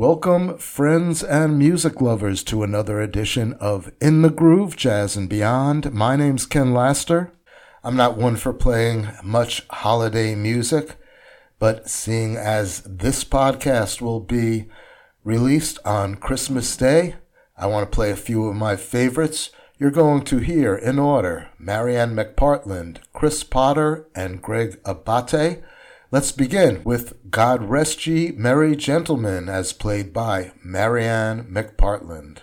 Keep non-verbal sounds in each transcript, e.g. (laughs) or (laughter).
Welcome, friends and music lovers, to another edition of In the Groove Jazz and Beyond. My name's Ken Laster. I'm not one for playing much holiday music, but seeing as this podcast will be released on Christmas Day, I want to play a few of my favorites. You're going to hear, in order, Marian McPartland, Chris Potter, and Greg Abate. Let's begin with God Rest Ye Merry Gentlemen, as played by Marian McPartland.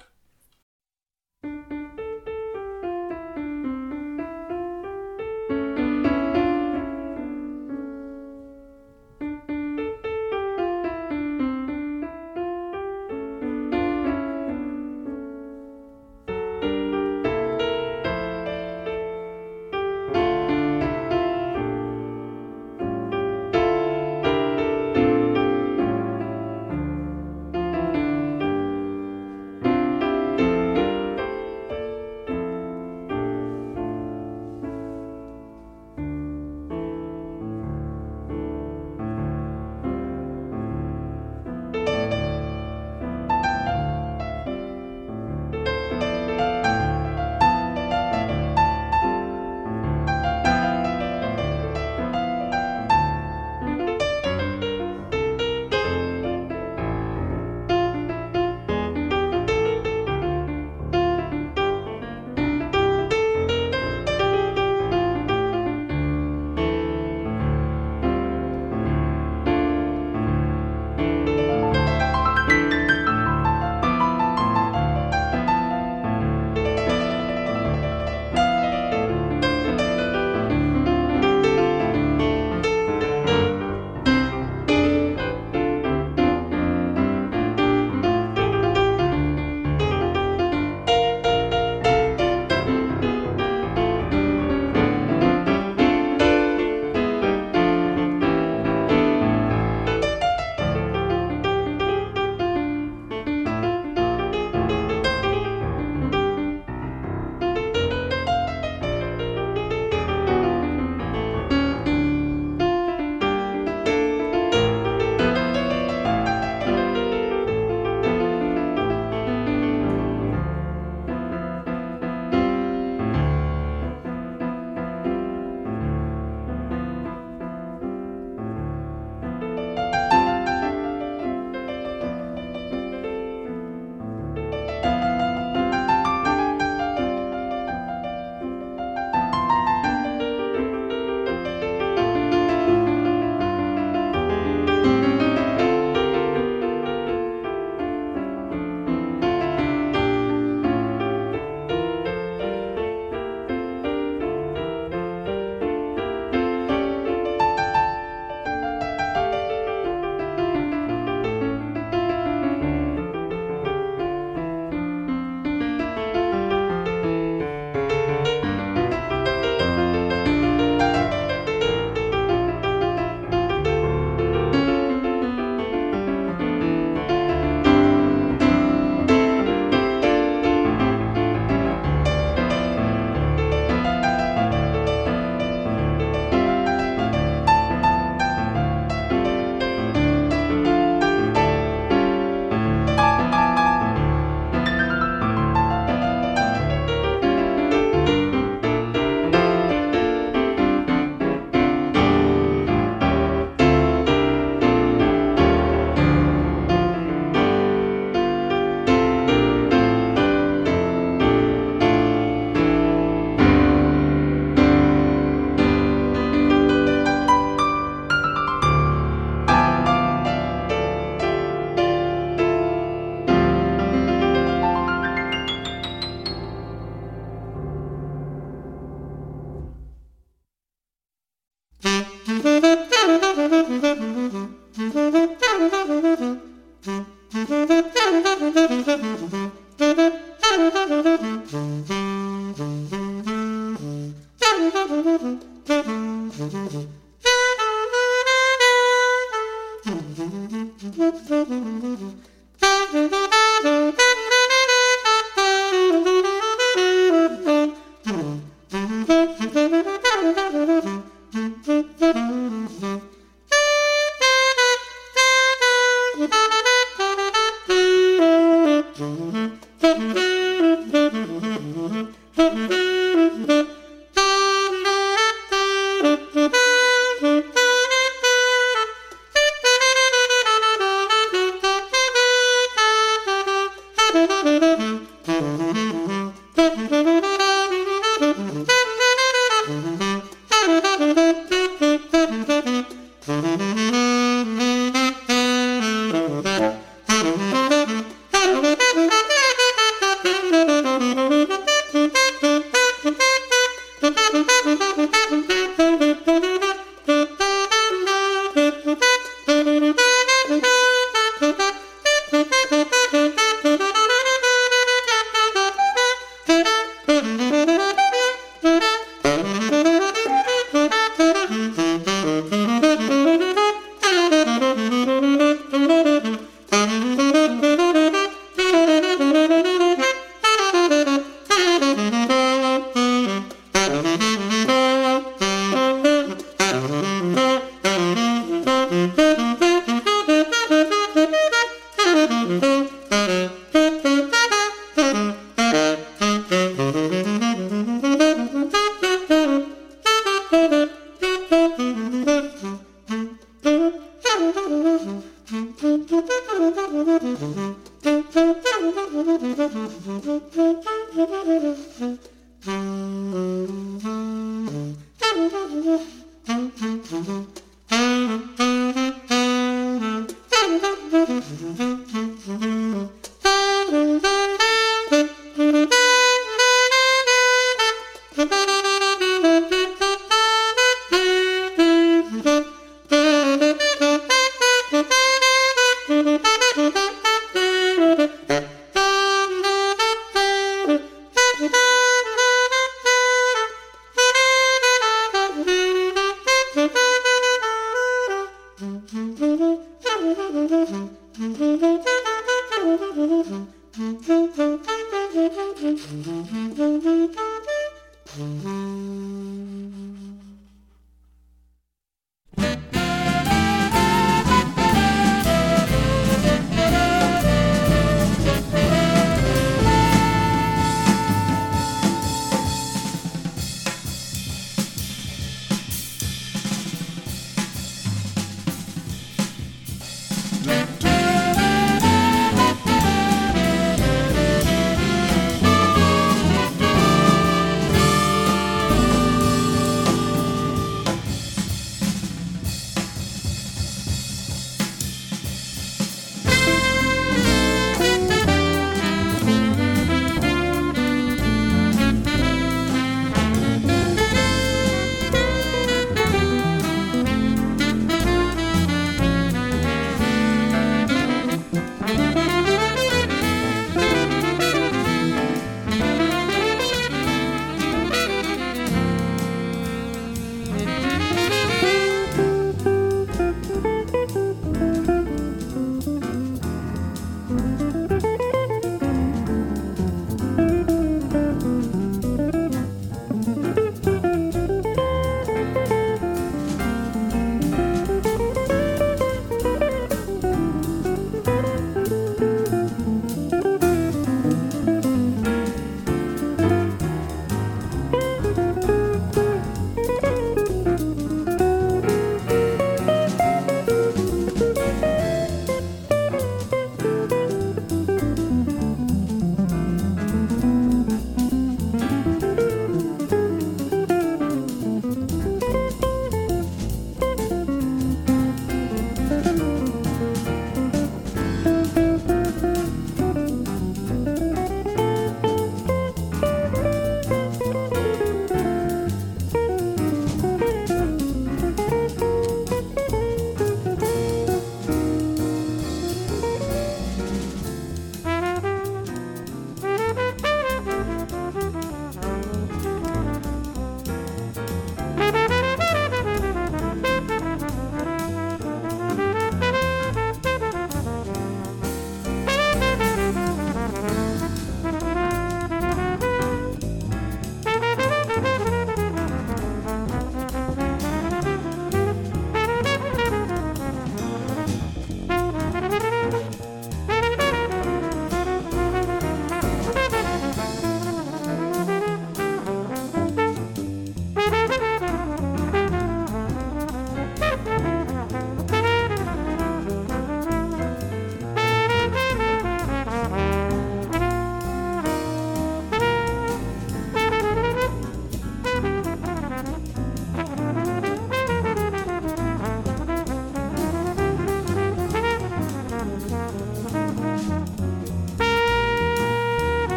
Mm-hmm. (laughs)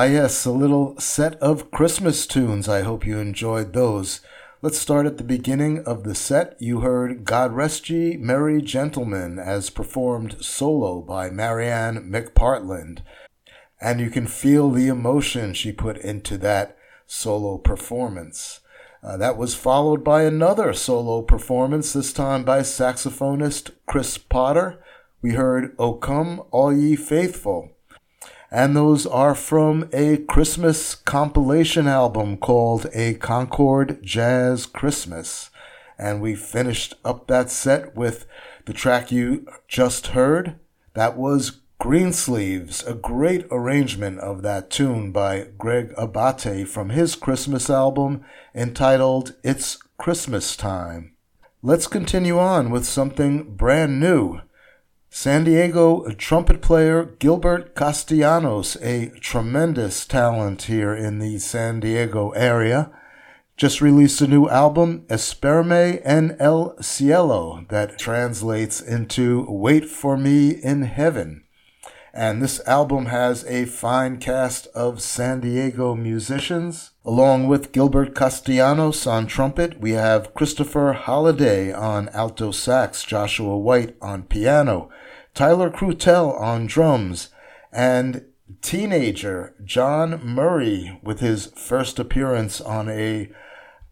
Ah, yes, a little set of Christmas tunes. I hope you enjoyed those. Let's start at the beginning of the set. You heard God Rest Ye Merry Gentlemen as performed solo by Marian McPartland. And you can feel the emotion she put into that solo performance. Uh, that was followed by another solo performance, this time by saxophonist Chris Potter. We heard O Come All Ye Faithful and those are from a Christmas compilation album called A Concord Jazz Christmas. And we finished up that set with the track you just heard. That was Greensleeves, a great arrangement of that tune by Greg Abate from his Christmas album entitled It's Christmas Time. Let's continue on with something brand new. San Diego trumpet player Gilbert Castellanos, a tremendous talent here in the San Diego area, just released a new album, Esperame en el Cielo, that translates into Wait for Me in Heaven. And this album has a fine cast of San Diego musicians. Along with Gilbert Castellanos on trumpet, we have Christopher Hollyday on alto sax, Joshua White on piano, Tyler Crutel on drums, and teenager John Murray with his first appearance on a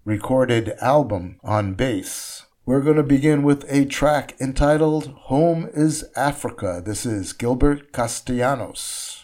recorded album on bass. We're going to begin with a track entitled Home is Africa. This is Gilbert Castellanos.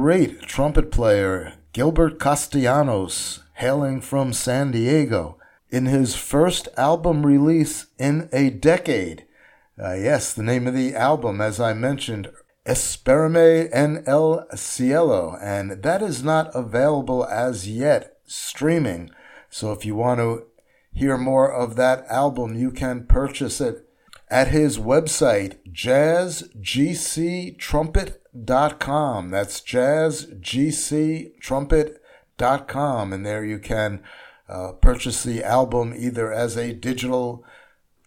Great trumpet player, Gilbert Castellanos, hailing from San Diego, in his first album release in a decade. Uh, yes, the name of the album, as I mentioned, Esperame en el Cielo, and that is not available as yet streaming. So if you want to hear more of that album, you can purchase it at his website, jazzgctrumpet.com. That's jazzgctrumpet.com. And there you can uh, purchase the album either as a digital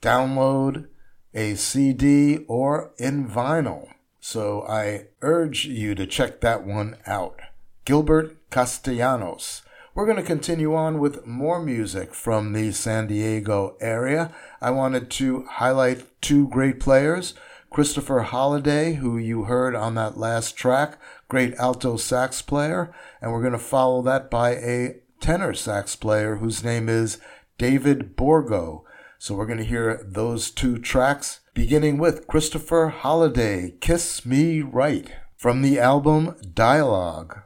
download, a CD, or in vinyl. So I urge you to check that one out. Gilbert Castellanos. We're going to continue on with more music from the San Diego area. I wanted to highlight two great players. Christopher Hollyday, who you heard on that last track, great alto sax player, and we're going to follow that by a tenor sax player whose name is David Borgo. So we're going to hear those two tracks, beginning with Christopher Hollyday, Kiss Me Right, from the album Dialogue.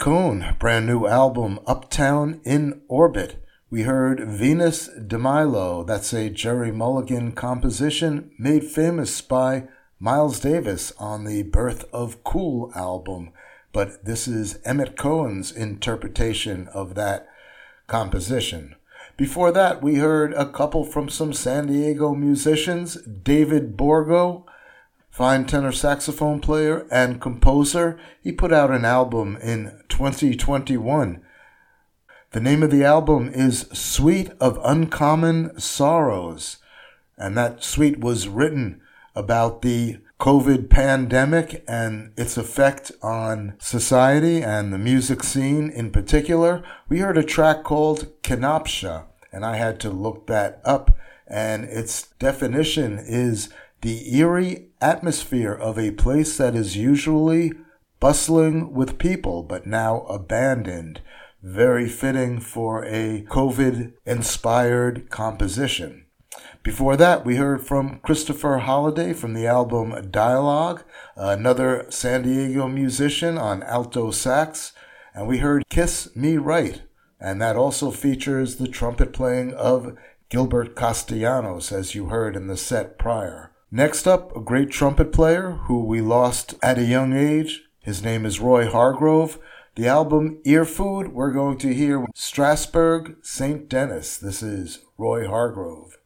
Cohen, brand new album, Uptown in Orbit. We heard Venus de Milo, that's a Gerry Mulligan composition made famous by Miles Davis on the Birth of Cool album. But this is Emmett Cohen's interpretation of that composition. Before that, we heard a couple from some San Diego musicians David Borgo fine tenor saxophone player and composer. He put out an album in 2021. The name of the album is Suite of Uncommon Sorrows, and that suite was written about the COVID pandemic and its effect on society and the music scene in particular. We heard a track called Kenopsia, and I had to look that up, and its definition is the eerie atmosphere of a place that is usually bustling with people but now abandoned. Very fitting for a COVID inspired composition. Before that, we heard from Christopher Hollyday from the album Dialogue, another San Diego musician on alto sax, and we heard Kiss Me Right, and that also features the trumpet playing of Gilbert Castellanos, as you heard in the set prior. Next up, a great trumpet player who we lost at a young age. His name is Roy Hargrove. The album Ear Food, we're going to hear Strasbourg St. Denis. This is Roy Hargrove.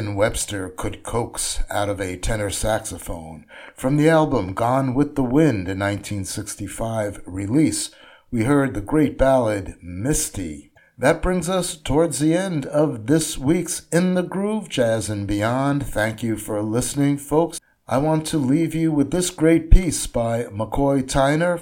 Ben Webster could coax out of a tenor saxophone. From the album Gone with the Wind, in 1965 release, we heard the great ballad Misty. That brings us towards the end of this week's In the Groove Jazz and Beyond. Thank you for listening, folks. I want to leave you with this great piece by McCoy Tyner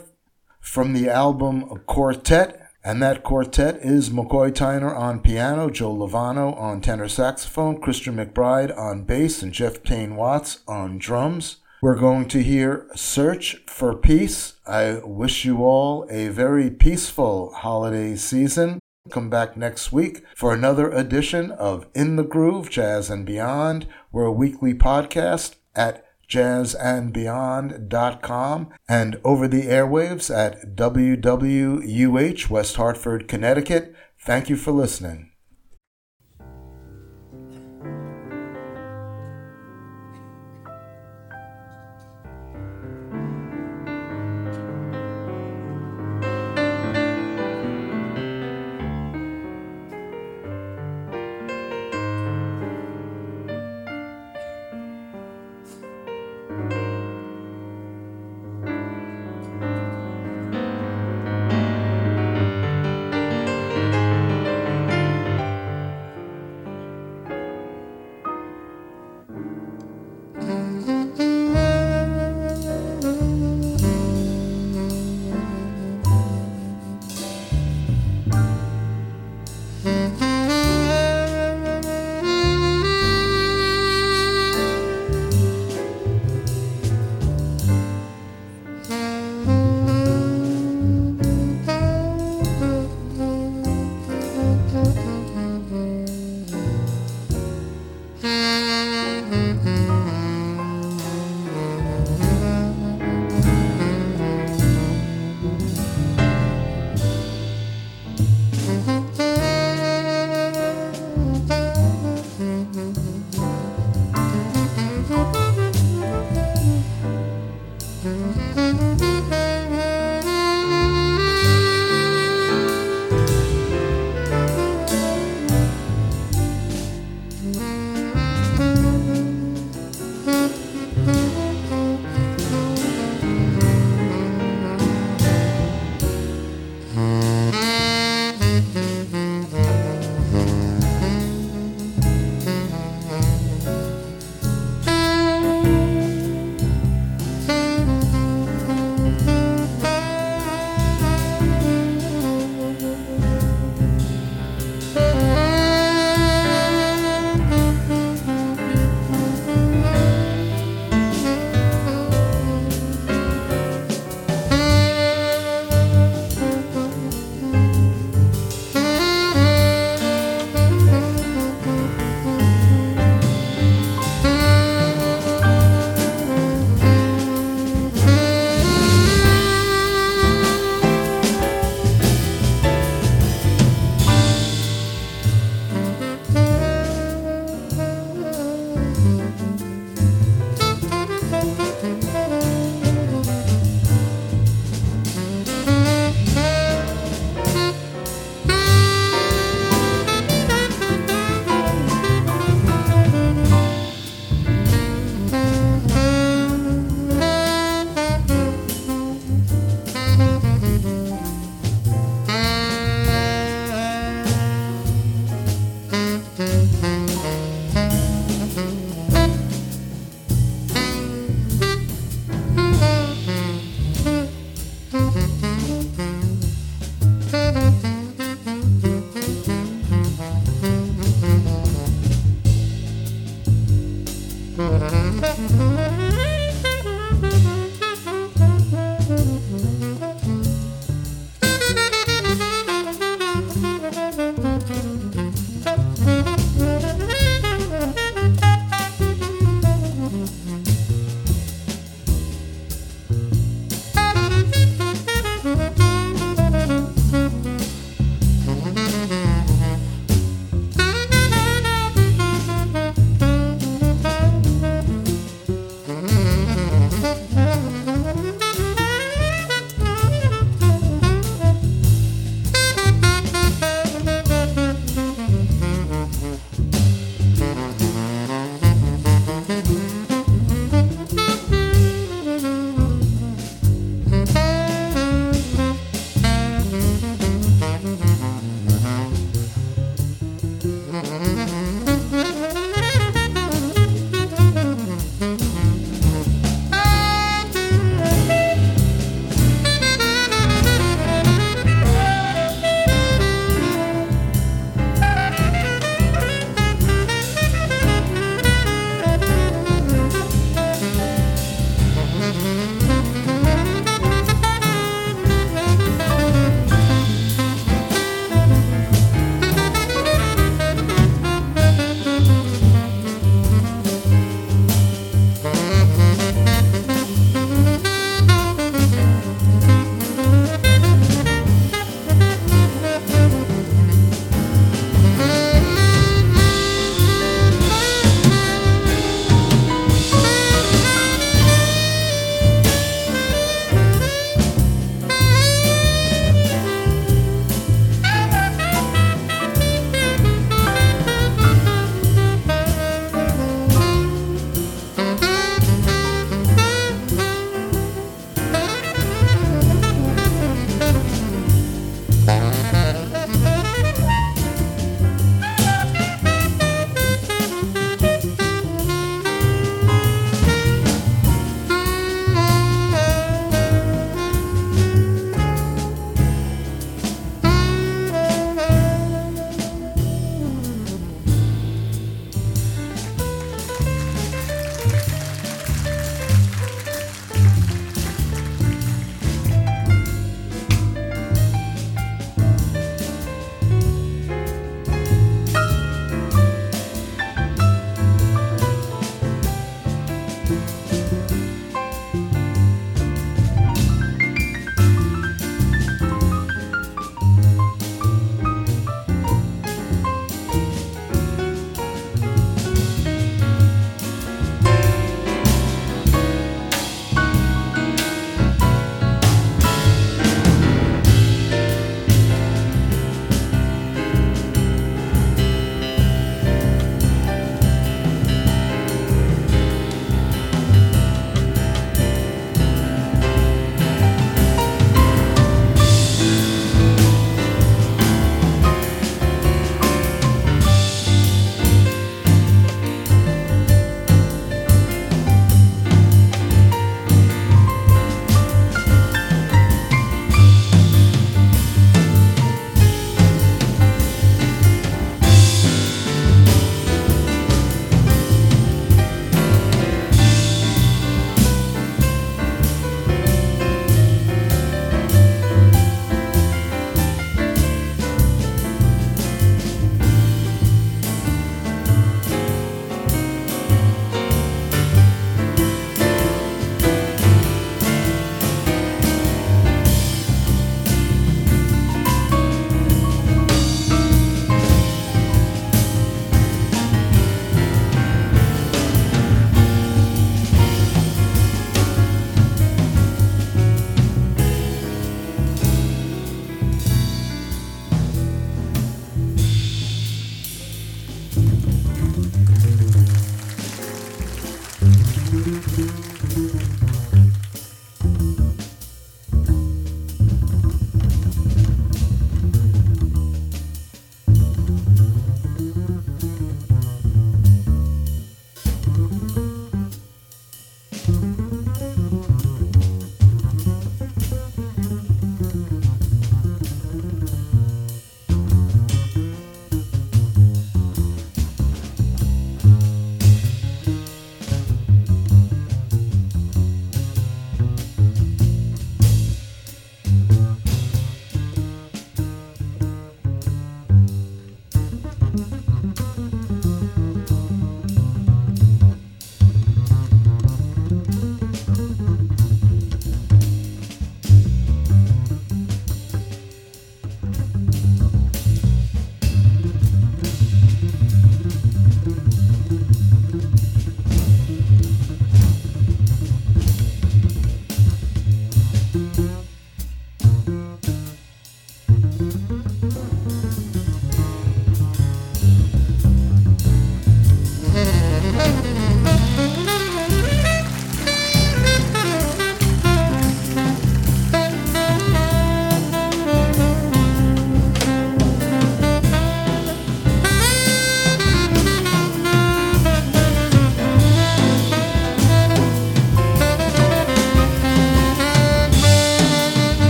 from the album Quartet and that quartet is McCoy Tyner on piano, Joe Lovano on tenor saxophone, Christian McBride on bass, and Jeff Tain Watts on drums. We're going to hear Search for Peace. I wish you all a very peaceful holiday season. Come back next week for another edition of In the Groove, Jazz and Beyond. We're a weekly podcast at jazzandbeyond.com and over the airwaves at WWUH, West Hartford, Connecticut. Thank you for listening.